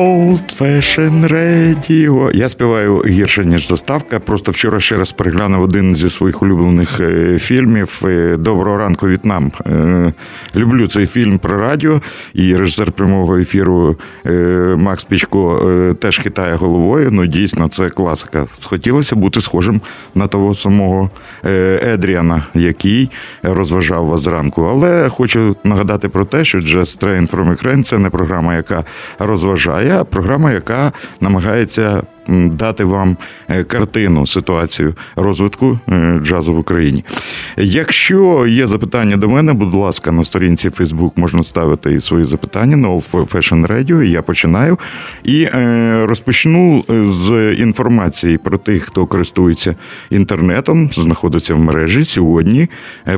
Old Fashion Radio. Я співаю гірше, ніж заставка. Просто вчора ще раз переглянув один зі своїх улюблених е, фільмів е, Доброго ранку, В'єтнам. Е, люблю цей фільм про радіо, і режисер прямого ефіру Макс Пічко теж хитає головою. Ну, дійсно, це класика. Схотілося бути схожим на того самого Едріана, який розважав вас зранку. Але хочу нагадати про те, що Just Train from Ukraine – це не програма, яка розважає, програма, яка намагається дати вам е, картину, ситуацію розвитку е, джазу в Україні. Якщо є запитання до мене, будь ласка, на сторінці Facebook можна ставити свої запитання на Fashion Radio, Я починаю і е, розпочну з інформації про тих, хто користується інтернетом, знаходиться в мережі. Сьогодні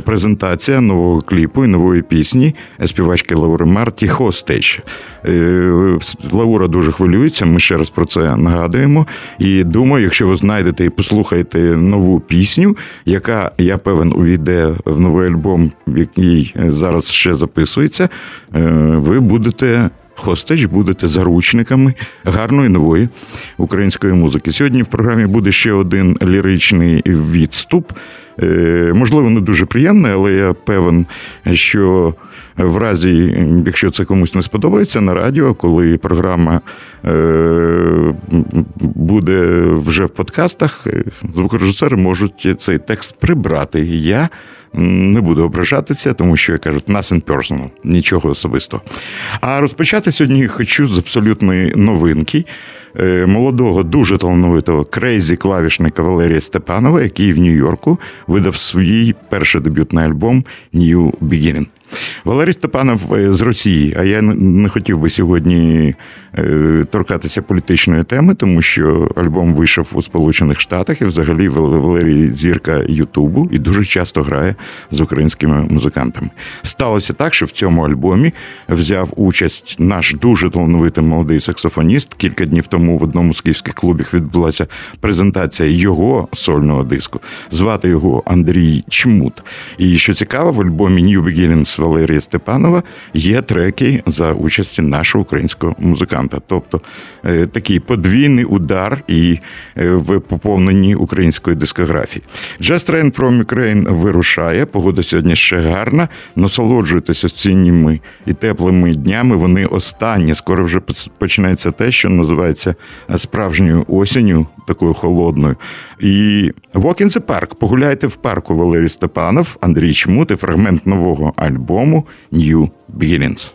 презентація нового кліпу і нової пісні співачки Лаури Марті Hostage. Лаура дуже хвилюється. Ми ще раз про це нагадуємо. І думаю, якщо ви знайдете і послухаєте нову пісню, яка я певен увійде в новий альбом, який зараз ще записується, е, ви будете. Хостеч будете заручниками гарної нової української музики. Сьогодні в програмі буде ще один ліричний відступ. Е, можливо, не дуже приємний, але я певен, що в разі, якщо це комусь не сподобається на радіо, коли програма е, буде вже в подкастах, е, звукорежисери можуть цей текст прибрати. Я не буду ображатися, тому що я кажу, nothing personal, нічого особистого. А розпочати сьогодні хочу з абсолютної новинки. Е, молодого, дуже талановитого крейзі клавішника Валерія Степанова, який в Нью-Йорку видав свій перший дебютний альбом New Beginning. Валерій Степанов е, з Росії, а я не хотів би сьогодні е, торкатися політичної теми, тому що альбом вийшов у Сполучених Штатах і взагалі Валерій зірка Ютубу і дуже часто грає з українськими музикантами. Сталося так, що в цьому альбомі взяв участь наш дуже талановитий молодий саксофоніст. Кілька днів тому в одному з київських клубів відбулася презентація його сольного диску. Звати його Андрій Чмут. І що цікаво, в альбомі New Beginnings Валерія Степанова є треки за участі нашого українського музиканта. Тобто е, такий подвійний удар і е, в поповненні української дискографії. Just Train from Ukraine вирушає. Погода сьогодні ще гарна. Насолоджуйтесь осінніми і теплими днями. Вони останні. Скоро вже починається те, що називається справжньою осінню, такою холодною. І Walk in the Park. Погуляйте в парку Валерій Степанов, Андрій Чмут і фрагмент нового альбому New Beginnings.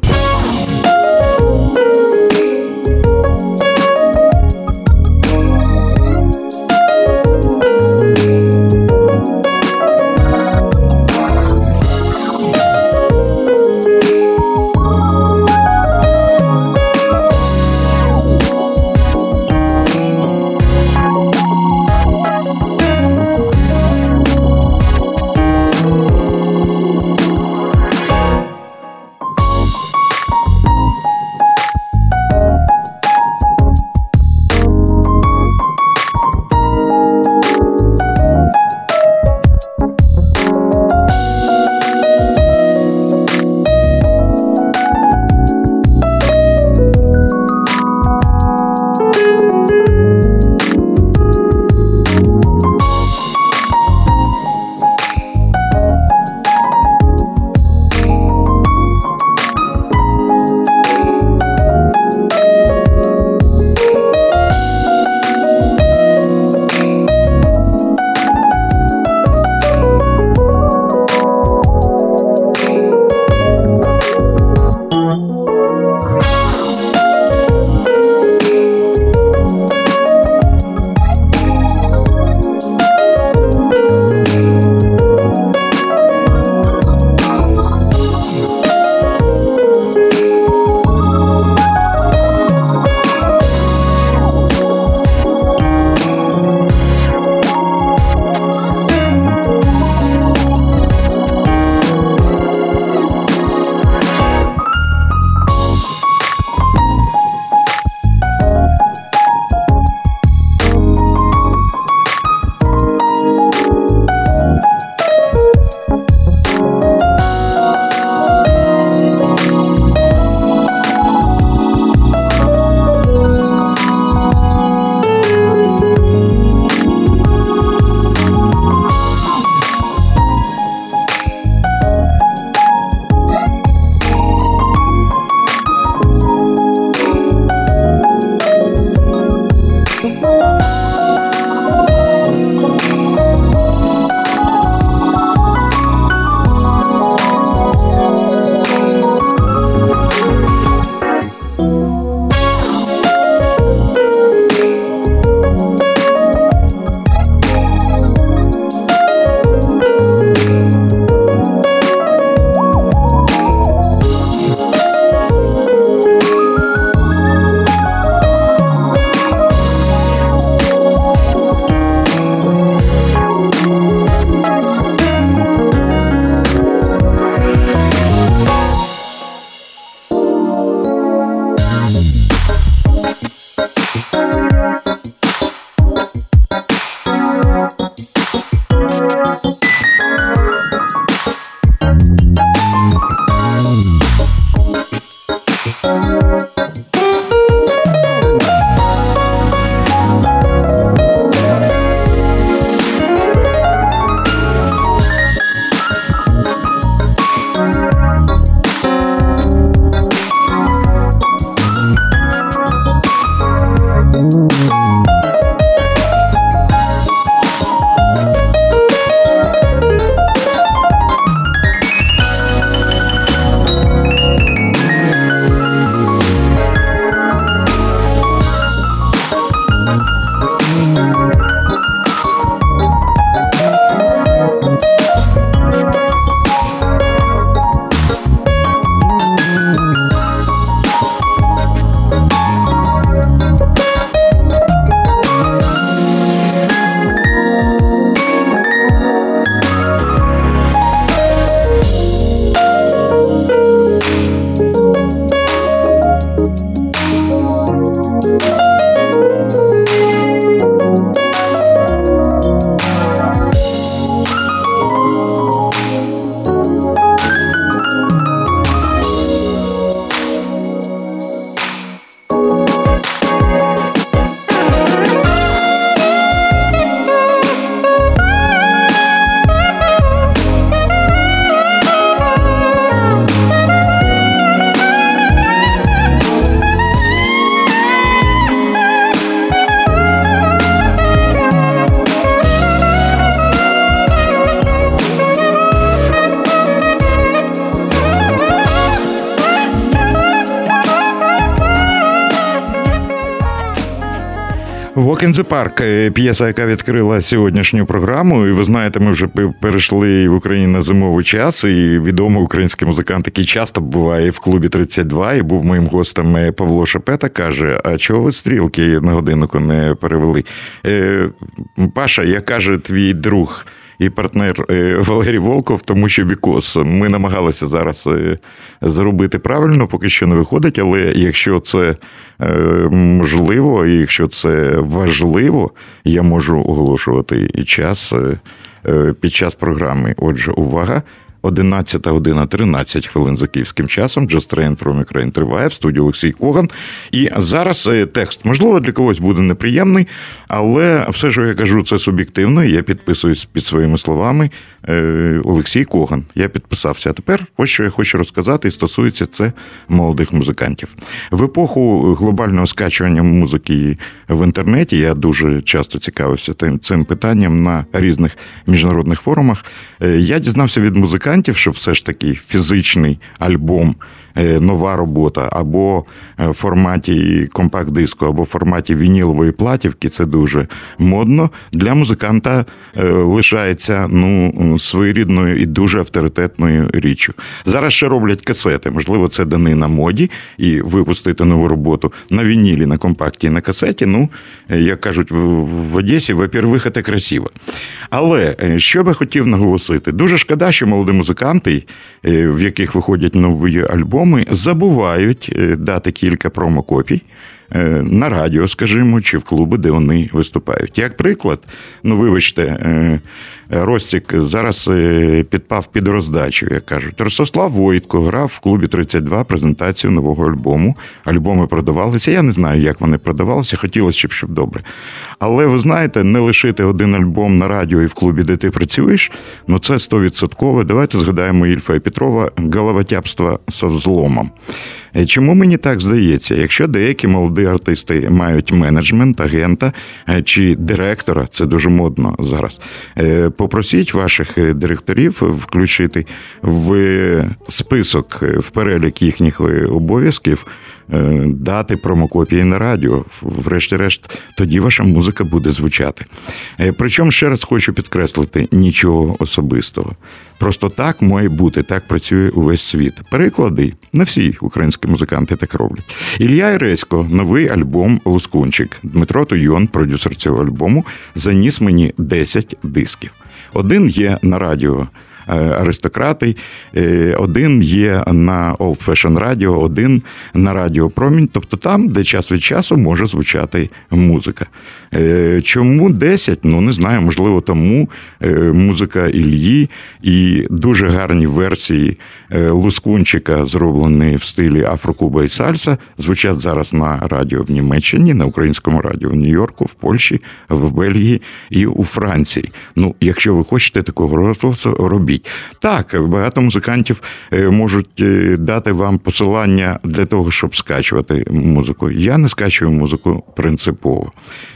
Walk in the Park – п'єса, яка відкрила сьогоднішню програму. І ви знаєте, ми вже перейшли в Україні на зимовий час. І відомий український музикант, який часто буває в клубі 32, і був моїм гостем е, Павло Шепета, каже: А чого ви стрілки на годиннику не перевели? Е, Паша, як каже твій друг і партнер е, Валерій Волков, тому що бікос. Ми намагалися зараз е, зробити правильно, поки що не виходить. Але якщо це е, можливо, і якщо це важливо, я можу оголошувати час під час програми. Отже, увага. 11 година 13 хвилин за київським часом. Just Train from Ukraine триває в студії Олексій Коган. І зараз е, текст, можливо, для когось буде неприємний, але все, що я кажу, це суб'єктивно. Я підписуюсь під своїми словами. Е, Олексій Коган. Я підписався. А тепер ось що я хочу розказати, і стосується це молодих музикантів. В епоху глобального скачування музики в інтернеті я дуже часто цікавився цим питанням на різних міжнародних форумах. Е, я дізнався від музикантів музикантів, що все ж таки фізичний альбом нова робота, або е, в форматі компакт-диску, або в форматі вінілової платівки, це дуже модно. Для музиканта е, лишається ну, своєрідною і дуже авторитетною річчю. Зараз ще роблять касети, можливо, це данина моді, і випустити нову роботу на вінілі, на компакті і на касеті. Ну, як кажуть, в Одесі, во-первых, це красиво. Але що би хотів наголосити, дуже шкода, що молоді музиканти, в яких виходять нові альбоми, ми забувають е, дати кілька промокопій. Е, на радіо, скажімо, чи в клуби, де вони виступають. Як приклад, ну вибачте, е, Ростік зараз підпав під роздачу, як кажуть. Ростислав Войтко грав в клубі 32 презентацію нового альбому. Альбоми продавалися. Я не знаю, як вони продавалися, хотілося б, щоб добре. Але ви знаєте, не лишити один альбом на радіо і в клубі, де ти працюєш, ну це стовідсотково. Давайте згадаємо Ільфа і Петрова головотяпство со взломом. Е, чому мені так здається? Якщо деякі молоді артисти мають менеджмент, агента е, чи директора, це дуже модно зараз. Е, попросіть ваших директорів включити в список в перелік їхніх обов'язків. Дати промокопії на радіо, врешті-решт, тоді ваша музика буде звучати. Причому ще раз хочу підкреслити нічого особистого. Просто так має бути, так працює увесь світ. Переклади не всі українські музиканти так роблять. Ілля Іресько, новий альбом Лускунчик. Дмитро Туйон, продюсер цього альбому, заніс мені 10 дисків. Один є на радіо Е, аристократи. Е, один є на Old Fashion Radio, один на Радіо Промінь, тобто там, де час від часу може звучати музика. Е, чому 10? Ну не знаю, можливо, тому музика Ільї і дуже гарні версії Лускунчика, зроблені в стилі Афрокуба і Сальса, звучать зараз на радіо в Німеччині, на українському радіо в Нью-Йорку, в Польщі, в Бельгії і у Франції. Ну, якщо ви хочете такого розголосу, робіть. Робіть. Так, багато музикантів е, можуть е, дати вам посилання для того, щоб скачувати музику. Я не скачую музику принципово.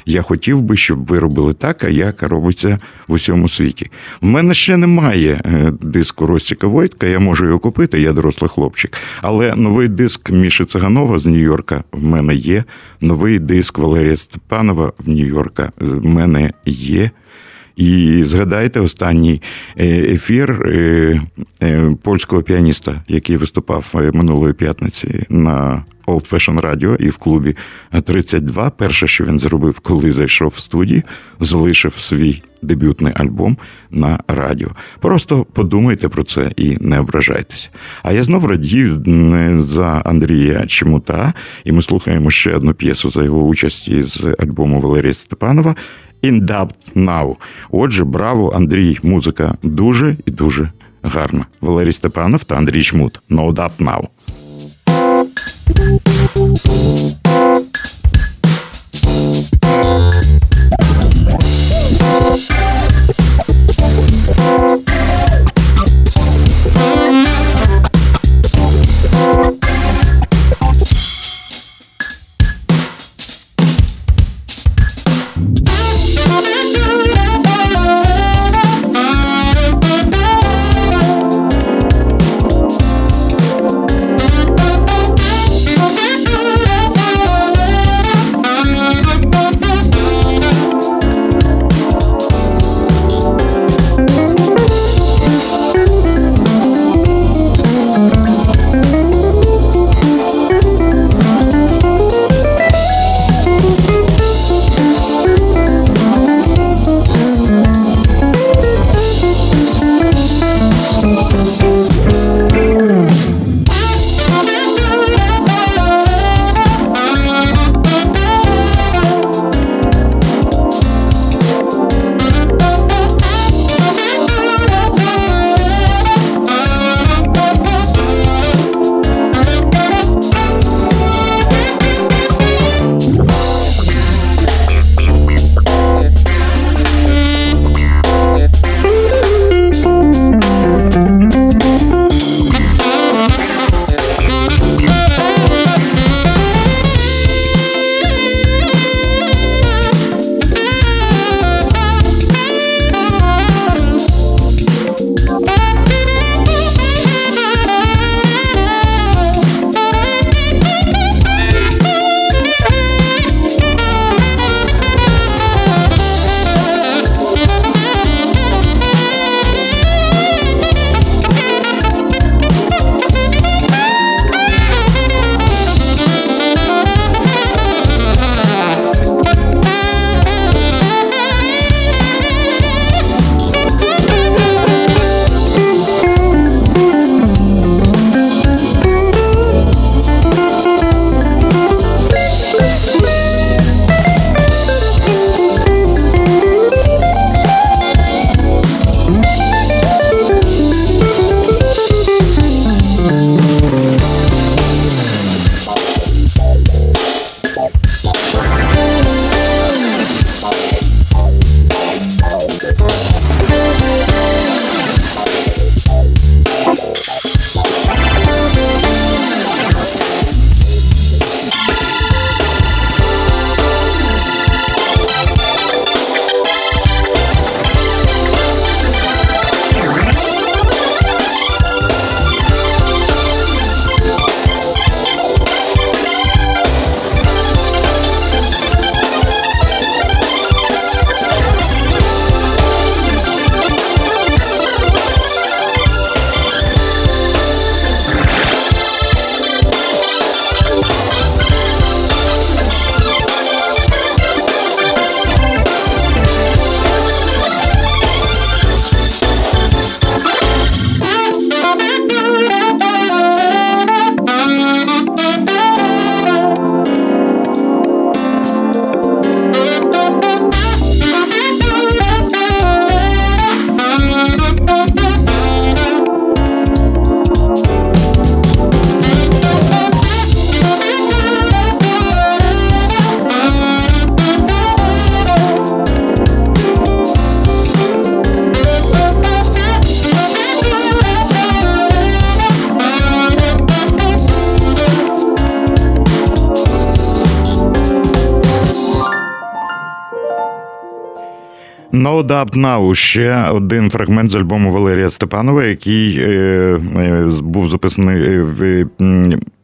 Я хотів би, щоб ви робили так, а як робиться в усьому світі. У мене ще немає е, диску Ростіка Войтка, я можу його купити, я дорослий хлопчик. Але новий диск Міші Циганова з Нью-Йорка в мене є. Новий диск Валерія Степанова в Нью-Йорка в мене є. І згадайте останній е, ефір е, е, польського піаніста, який виступав минулої п'ятниці на Old Fashion Radio і в клубі 32. Перше, що він зробив, коли зайшов в студію, залишив свій дебютний альбом на радіо. Просто подумайте про це і не ображайтеся. А я знов радію за Андрія Чемута, і ми слухаємо ще одну п'єсу за його участі з альбому Валерія Степанова. In Now. Отже, браво, Андрій, музика дуже і дуже гарна. Валерій Степанов та Андрій Чмут. No Doubt Now. No Doubt Now – ще один фрагмент з альбому Валерія Степанова, який е, е, був записаний е, в.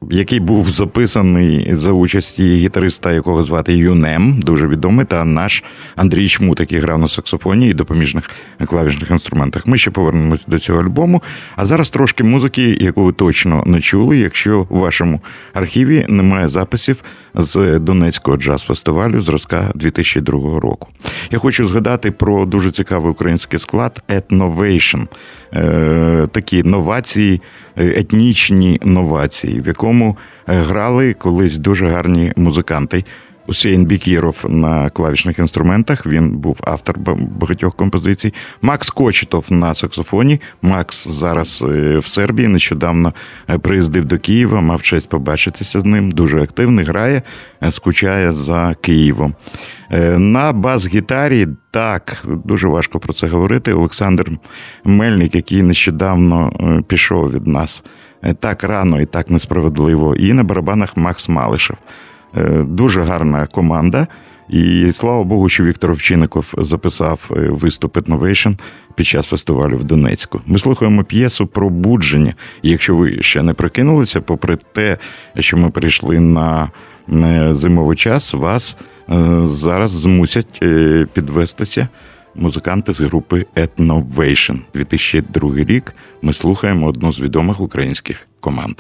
Який був записаний за участі гітариста, якого звати Юнем, дуже відомий, та наш Андрій Чмут, який грав на саксофоні і допоміжних клавішних інструментах. Ми ще повернемось до цього альбому. А зараз трошки музики, яку ви точно не чули, якщо у вашому архіві немає записів з Донецького джаз-фестивалю зразка 2002 року. Я хочу згадати про дуже цікавий український склад Etnovation. Е, такі новації, е, етнічні новації, в якому е, грали колись дуже гарні музиканти. Усейн Бікіров на клавішних інструментах. Він був автор багатьох композицій. Макс Кочетов на саксофоні. Макс зараз в Сербії нещодавно приїздив до Києва, мав честь побачитися з ним. Дуже активний, грає, скучає за Києвом. Е, на бас-гітарі так, дуже важко про це говорити. Олександр Мельник, який нещодавно е, пішов від нас е, так рано і так несправедливо. І на барабанах Макс Малишев. Дуже гарна команда. І слава Богу, що Віктор Овчинников записав виступ Etnovation під час фестивалю в Донецьку. Ми слухаємо п'єсу про будження. І якщо ви ще не прикинулися, попри те, що ми прийшли на зимовий час, вас Е, зараз змусять е, підвестися музиканти з групи Etnovation. 2002 рік. Ми слухаємо одну з відомих українських команд.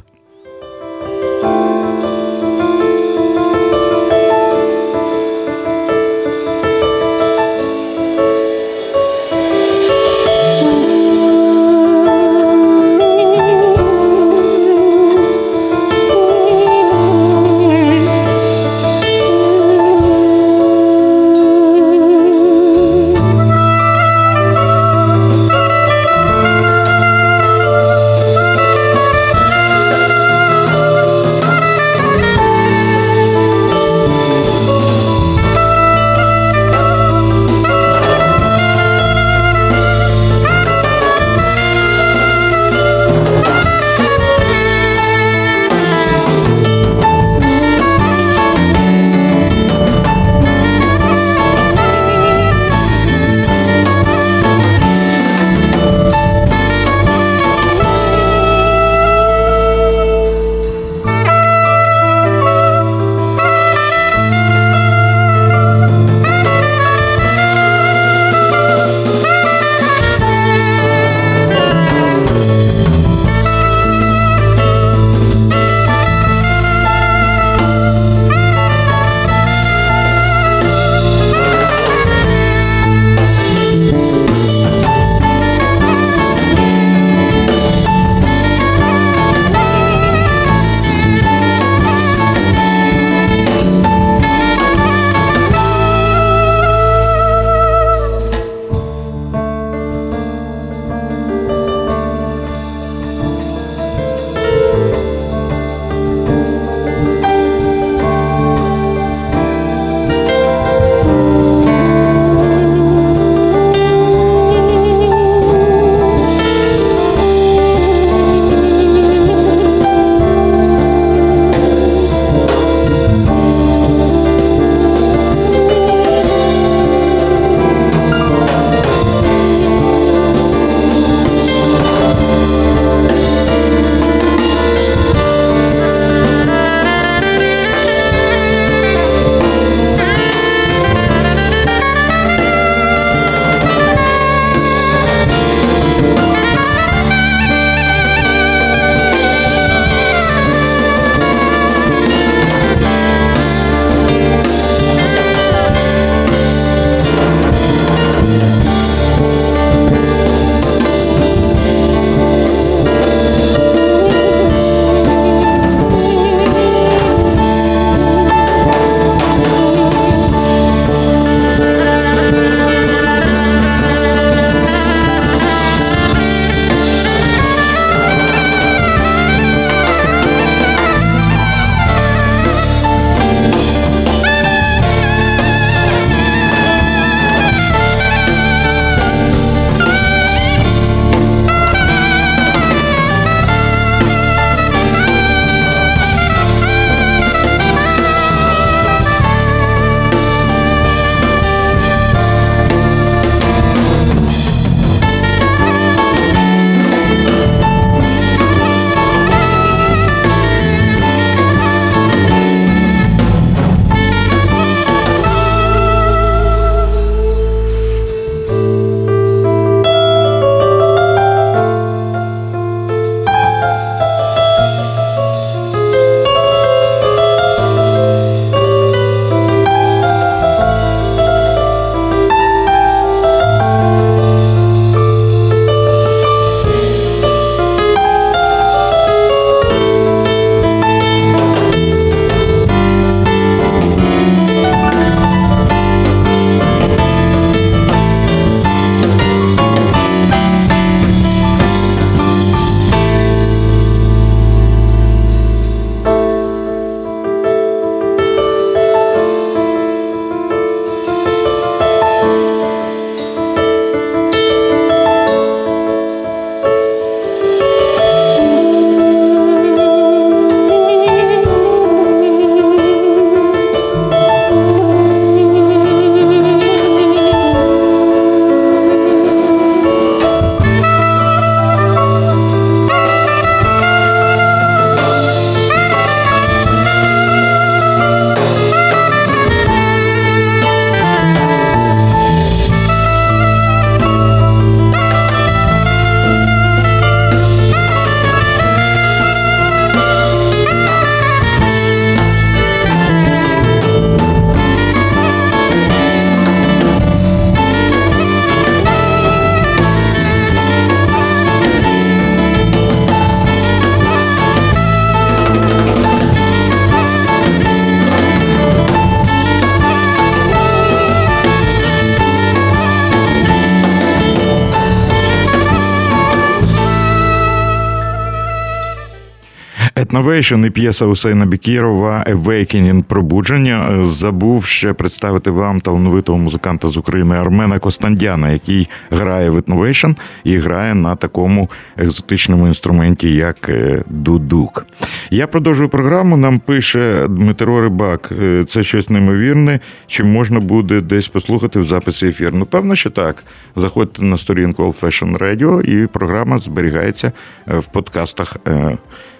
Ethnovation і п'єса Усейна Бікірова «Awakening» пробудження забув ще представити вам талановитого музиканта з України Армена Костандяна, який грає в Ethnovation і грає на такому екзотичному інструменті, як е, дудук. Я продовжую програму. Нам пише Дмитро Рибак. Е, це щось неймовірне. Чи можна буде десь послухати в записі ефіру? Ну, певно, що так. Заходьте на сторінку Old Fashion Radio і програма зберігається в подкастах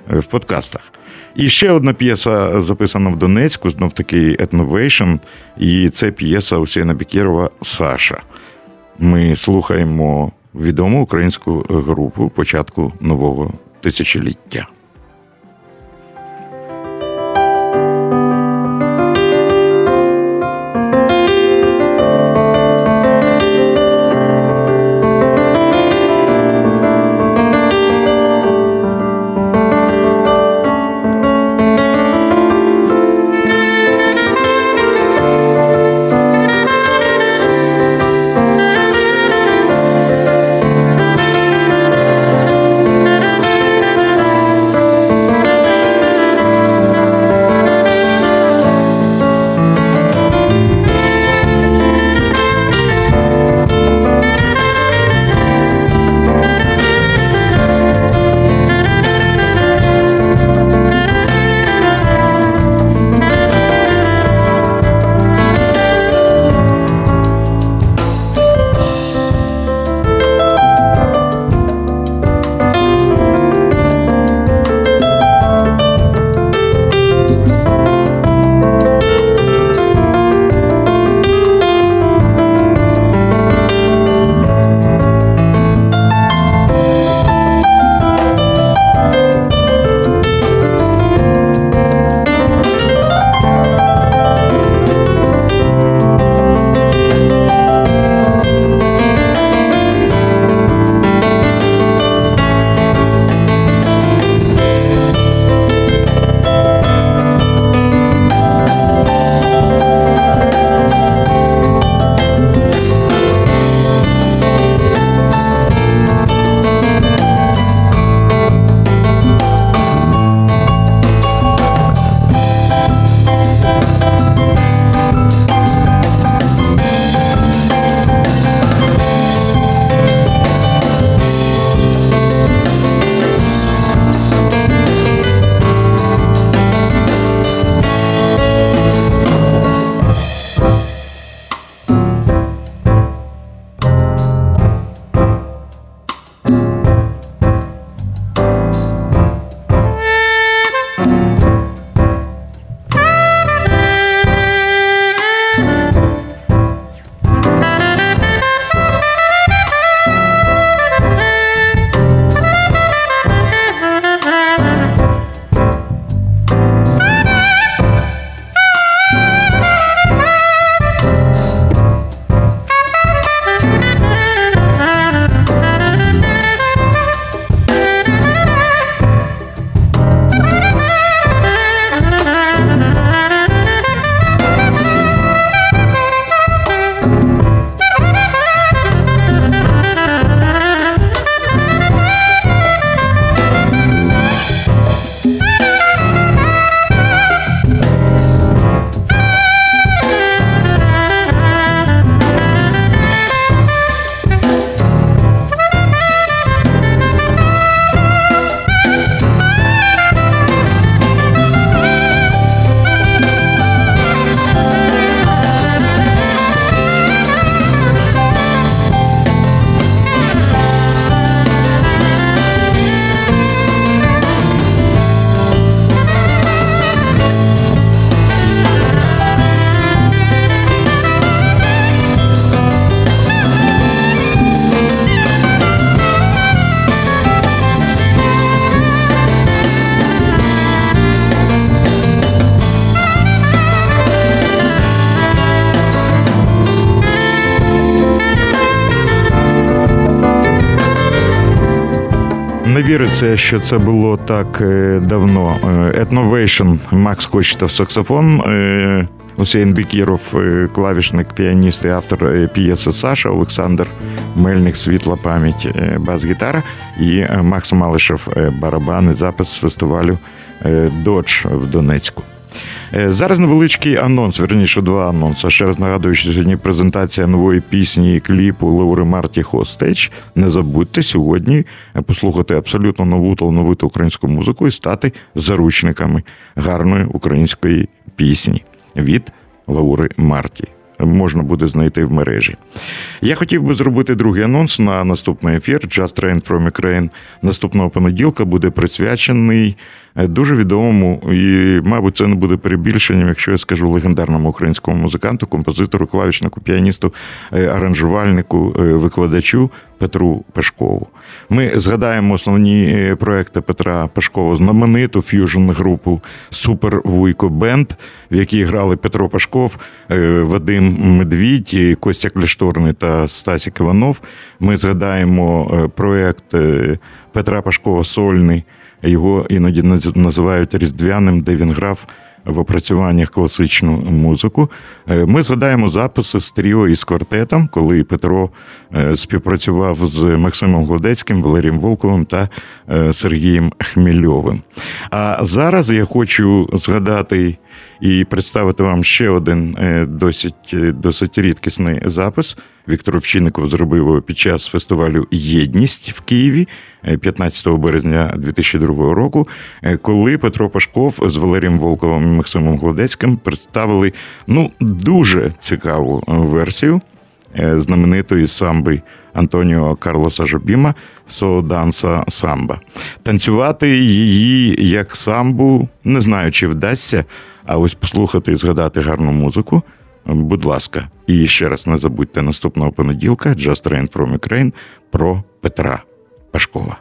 в подкастах. І ще одна п'єса записана в Донецьку, знов таки Ethnovation, і це п'єса Усеіна Бікірова Саша. Ми слухаємо відому українську групу початку нового тисячоліття. Віриться, що це було так е, давно. Ethnovation Макс Кочетов саксофон. Усейн Бікіров, е, клавішник, піаніст і автор е, п'єси Саша, Олександр Мельник, світла пам'ять, бас-гітара і Макс Малишев, барабани, запис фестивалю Додж в Донецьку. Е, зараз невеличкий анонс, верніше два анонси. Ще раз нагадую, що сьогодні презентація нової пісні і кліпу Лаури Марті Hostage. Не забудьте сьогодні послухати абсолютно нову талановиту українську музику і стати заручниками гарної української пісні від Лаури Марті. Можна буде знайти в мережі. Я хотів би зробити другий анонс на наступний ефір. Just Train from Ukraine наступного понеділка буде присвячений Е, дуже відомому, і, мабуть, це не буде перебільшенням, якщо я скажу легендарному українському музиканту, композитору, клавішнику, піаністу, е, аранжувальнику, е, викладачу Петру Пашкову. Ми згадаємо основні проекти Петра Пашкова, знамениту ф'южн групу Супер Вуйко Бенд, в якій грали Петро Пашков, Вадим Медвідь, Костя Кляшторний та Стасік Іванов. Ми згадаємо проект Петра Пашкова Сольний. Його іноді називають різдвяним, де він грав в опрацюваннях класичну музику. Е, ми згадаємо записи з тріо і з квартетом, коли Петро е, співпрацював з Максимом Гладецьким, Валерієм Волковим та е, Сергієм Хмільовим. А зараз я хочу згадати і представити вам ще один досить досить рідкісний запис. Віктор Овчинников зробив його під час фестивалю Єдність в Києві 15 березня 2002 року, коли Петро Пашков з Валерієм Волковим і Максимом Гладецьким представили ну дуже цікаву версію е, знаменитої самби Антоніо Карлоса Жобіма Соданса Самба. Танцювати її як самбу не знаю, чи вдасться, а ось послухати і згадати гарну музику. Будь ласка, і ще раз не забудьте наступного понеділка Just Train from Ukraine про Петра Пашкова.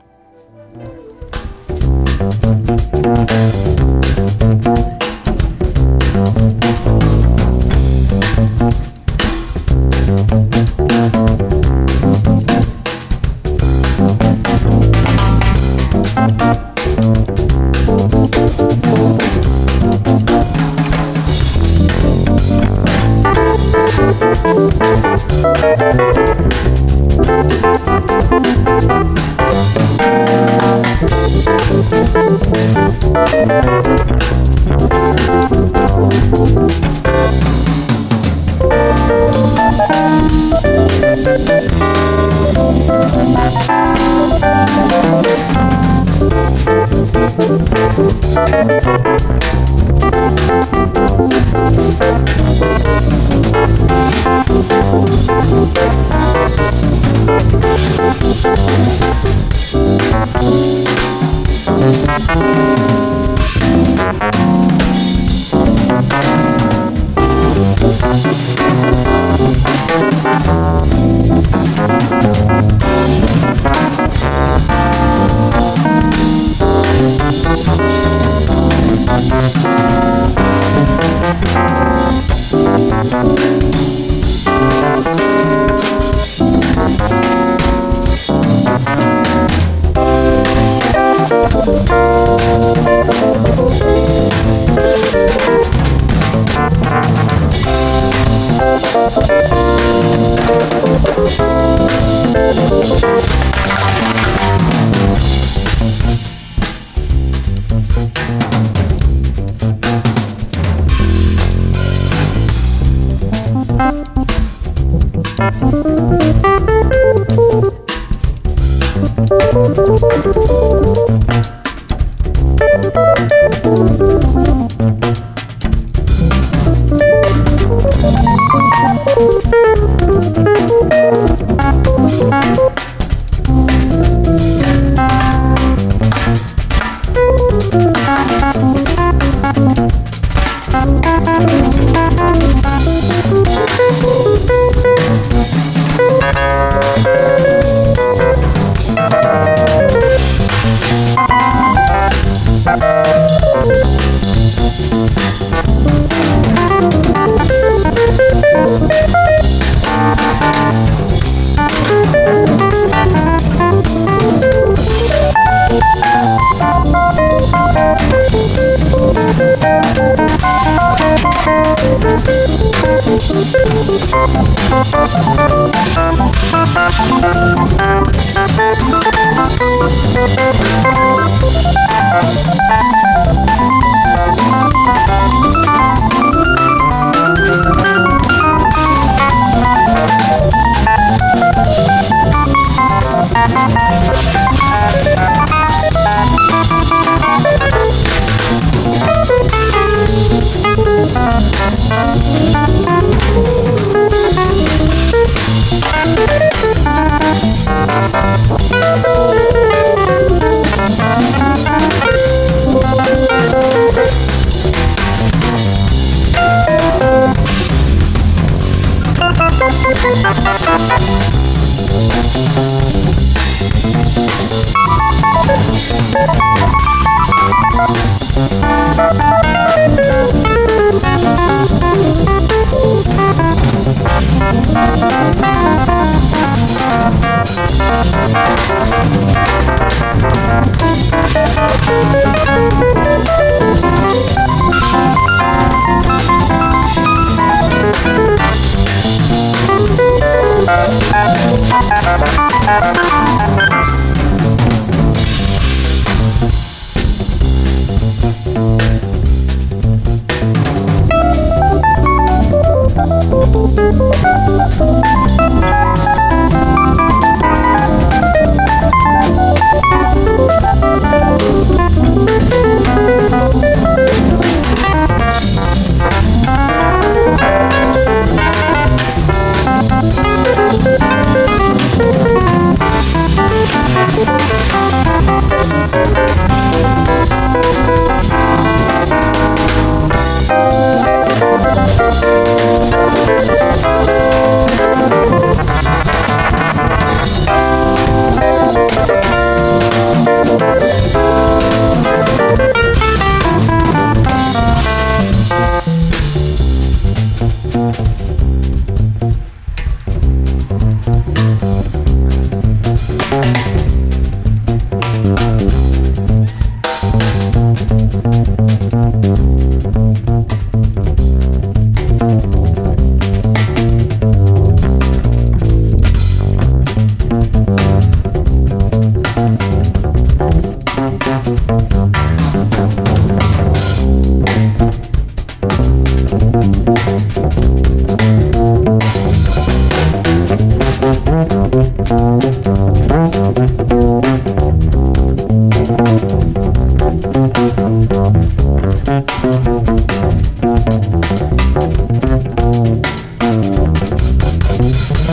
Thank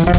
Ось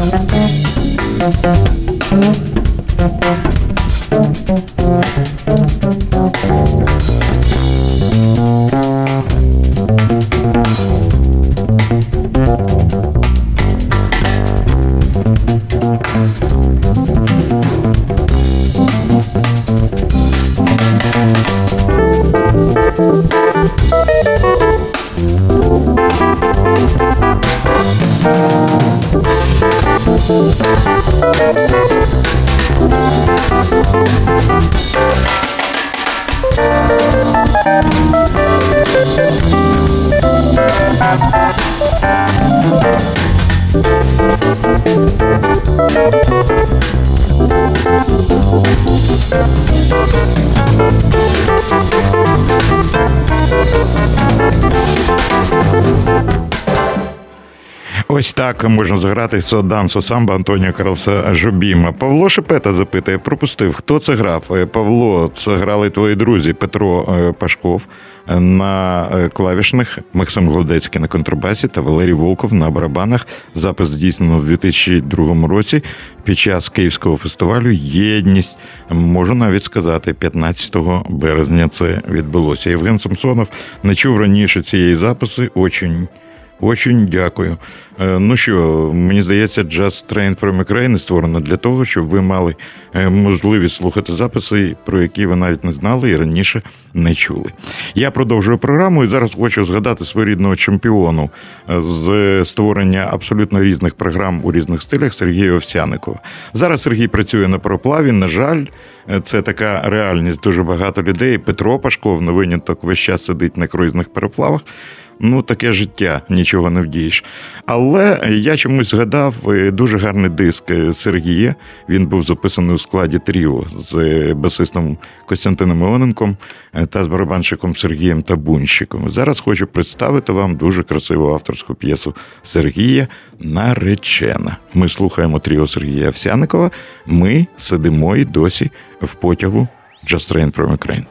так можна зграти Содансо самбо Антоніо Карлса Жобіма. Павло Шепета запитає, пропустив, хто це грав? Е, Павло, це грали твої друзі Петро е, Пашков на е, клавішних, Максим Глодецький на контрабасі та Валерій Волков на барабанах. Запис здійснено в 2002 році під час Київського фестивалю Єдність. Можу навіть сказати, 15 березня це відбулося. Євген Самсонов не чув раніше цієї записи. Очень Очень дякую. Е, ну що, мені здається, Just Train from Ukraine створено для того, щоб ви мали е, можливість слухати записи, про які ви навіть не знали і раніше не чули. Я продовжую програму і зараз хочу згадати своєрідного чемпіону е, з створення абсолютно різних програм у різних стилях Сергія Овсяникова. Зараз Сергій працює на пароплаві. На жаль, це така реальність. Дуже багато людей. Петро Пашков на виняток весь час сидить на круїзних пароплавах. Ну, таке життя, нічого не вдієш. Але я чомусь згадав е, дуже гарний диск е, Сергія. Він був записаний у складі Тріо з е, басистом Костянтином Іваненком та з барабанщиком Сергієм Табунщиком. Зараз хочу представити вам дуже красиву авторську п'єсу Сергія Наречена. Ми слухаємо Тріо Сергія Овсяникова. Ми сидимо і досі в потягу Just Train from Ukraine.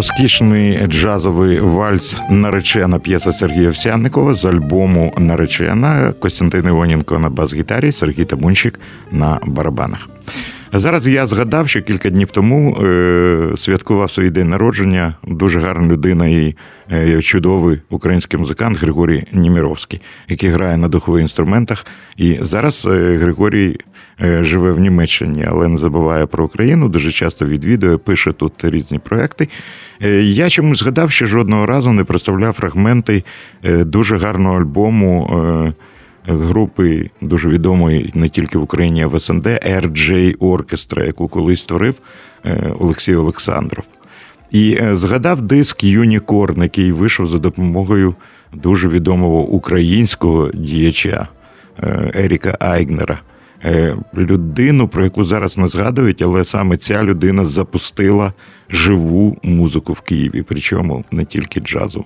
Розкішний джазовий вальс наречена п'єса Сергія Овсянникова з альбому Наречена Костянтин Івоненко на бас-гітарі, Сергій Табунчик на барабанах. Зараз я згадав, що кілька днів тому е, святкував свій день народження. Дуже гарна людина і чудовий український музикант Григорій Німіровський, який грає на духових інструментах. І зараз е, Григорій е, живе в Німеччині, але не забуває про Україну. Дуже часто відвідує, пише тут різні проекти. Е, я чомусь згадав, що жодного разу не представляв фрагменти е, дуже гарного альбому. Е, групи дуже відомої не тільки в Україні, а в СНД RJ Orchestra, яку колись створив е, Олексій Олександров. І е, згадав диск Юнікорн, який вийшов за допомогою дуже відомого українського діяча е, Еріка Айгнера. Людину, про яку зараз не згадують, але саме ця людина запустила живу музику в Києві, причому не тільки джазу.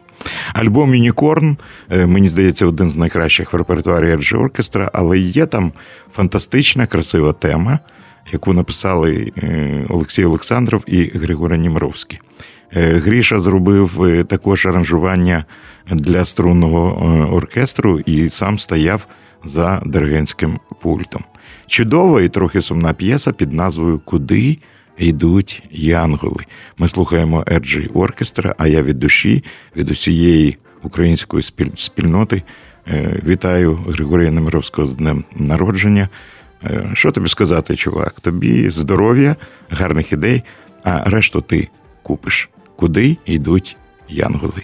Альбом Юнікорн, мені здається, один з найкращих в репертуарі Ерджі Оркестра, але є там фантастична, красива тема, яку написали Олексій Олександров і Григорій Німровський. Гріша зробив також аранжування для струнного оркестру і сам стояв за диригентським пультом. Чудова і трохи сумна п'єса під назвою Куди йдуть янголи. Ми слухаємо Ерджі Оркестра, а я від душі, від усієї української спільноти вітаю Григорія Немировського з днем народження. Що тобі сказати, чувак? Тобі здоров'я, гарних ідей, а решту ти купиш. Куди йдуть янголи?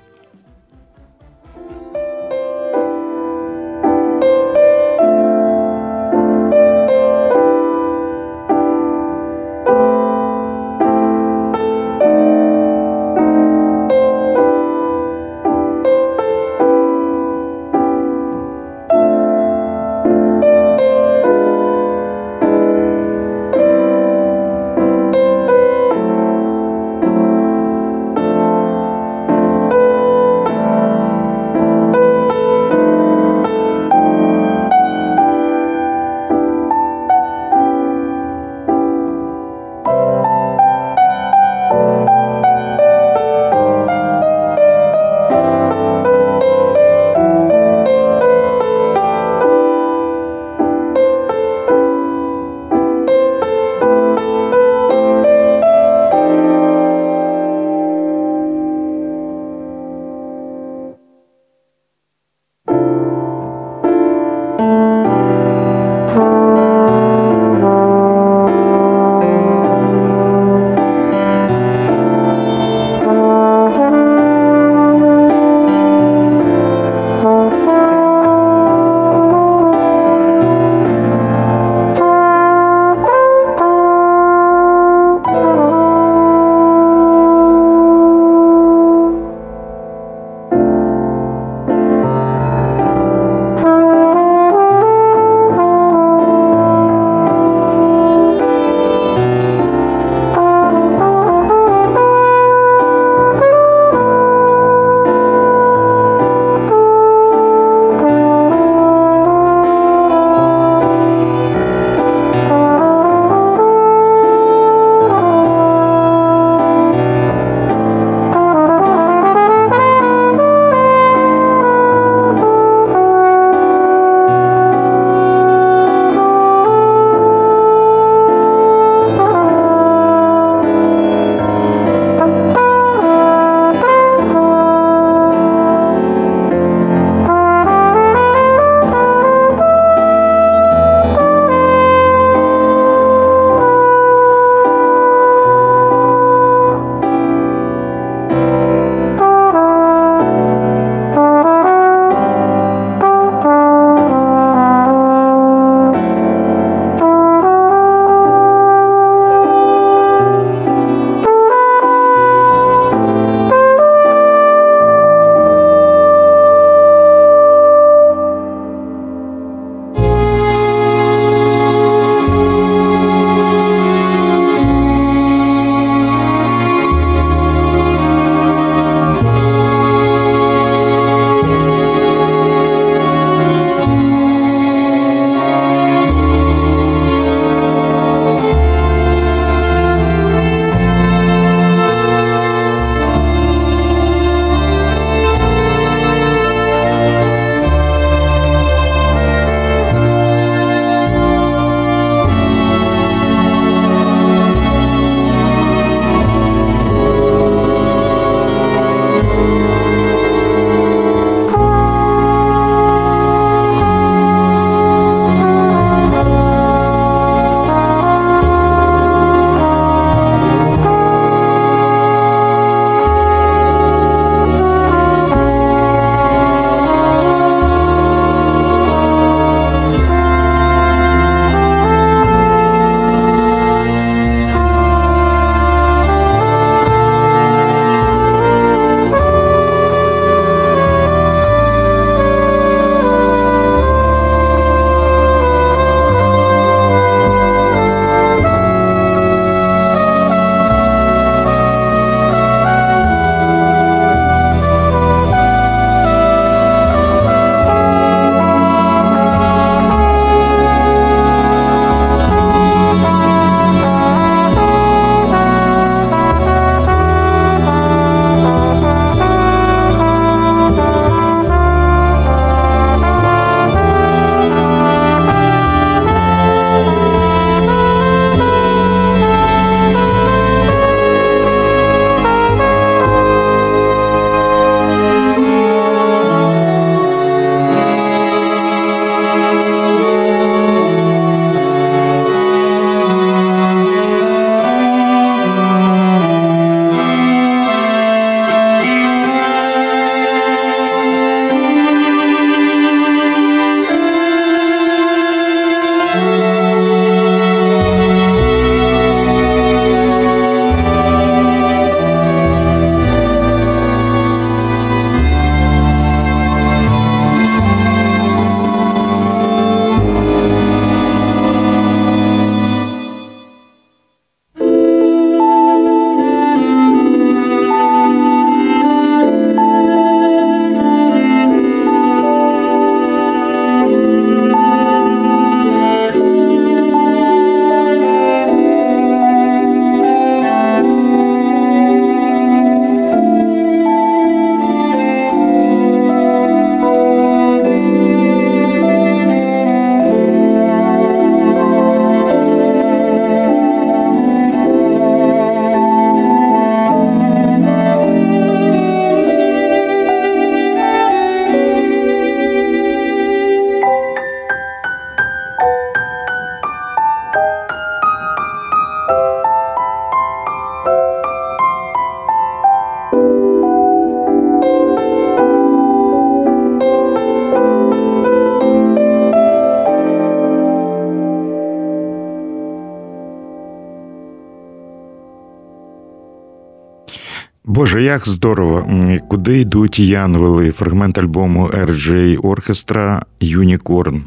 Як здорово! Куди йдуть Янвели? Фрагмент альбому RJ Оркестра Юнікорн.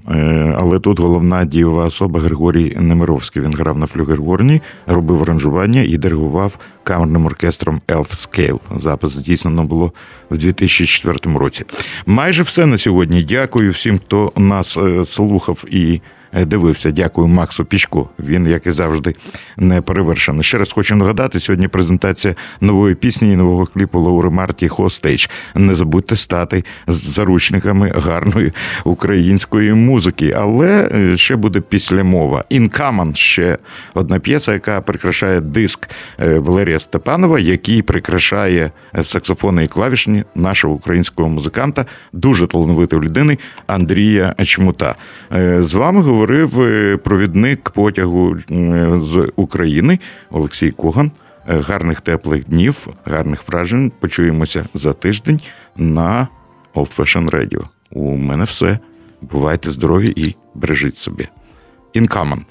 Але тут головна дієва особа Григорій Немировський. Він грав на флюгергорні, робив аранжування і диригував камерним оркестром Elf Scale. Запис здійснено було в 2004 році. Майже все на сьогодні. Дякую всім, хто нас е, слухав і. Е, дивився. Дякую Максу Пічку. Він, як і завжди, неперевершений. Ще раз хочу нагадати, сьогодні презентація нової пісні і нового кліпу Лаури Марті Hostage. Не забудьте стати заручниками гарної української музики. Але е, ще буде післямова. Інкаман ще одна п'єса, яка прикрашає диск е, Валерія Степанова, який прикрашає саксофони і клавішні нашого українського музиканта, дуже талановитої людини Андрія Чмута. З вами говорить говорив е, провідник потягу з України Олексій Коган. Е, гарних теплих днів, гарних вражень. Почуємося за тиждень на Old Fashion Radio. У мене все. Бувайте здорові і бережіть собі. Інкаман.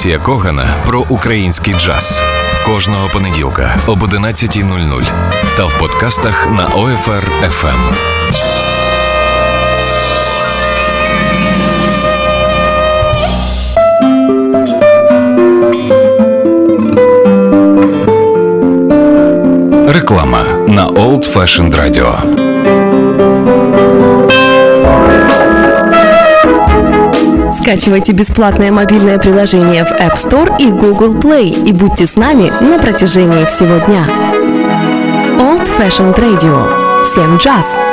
Олексія Когана про український джаз кожного понеділка об 11.00 та в подкастах на FM. Реклама на Old Fashioned Radio. Скачивайте бесплатное мобильное приложение в App Store и Google Play и будьте с нами на протяжении всего дня. Old Fashioned Radio. Всем джаз!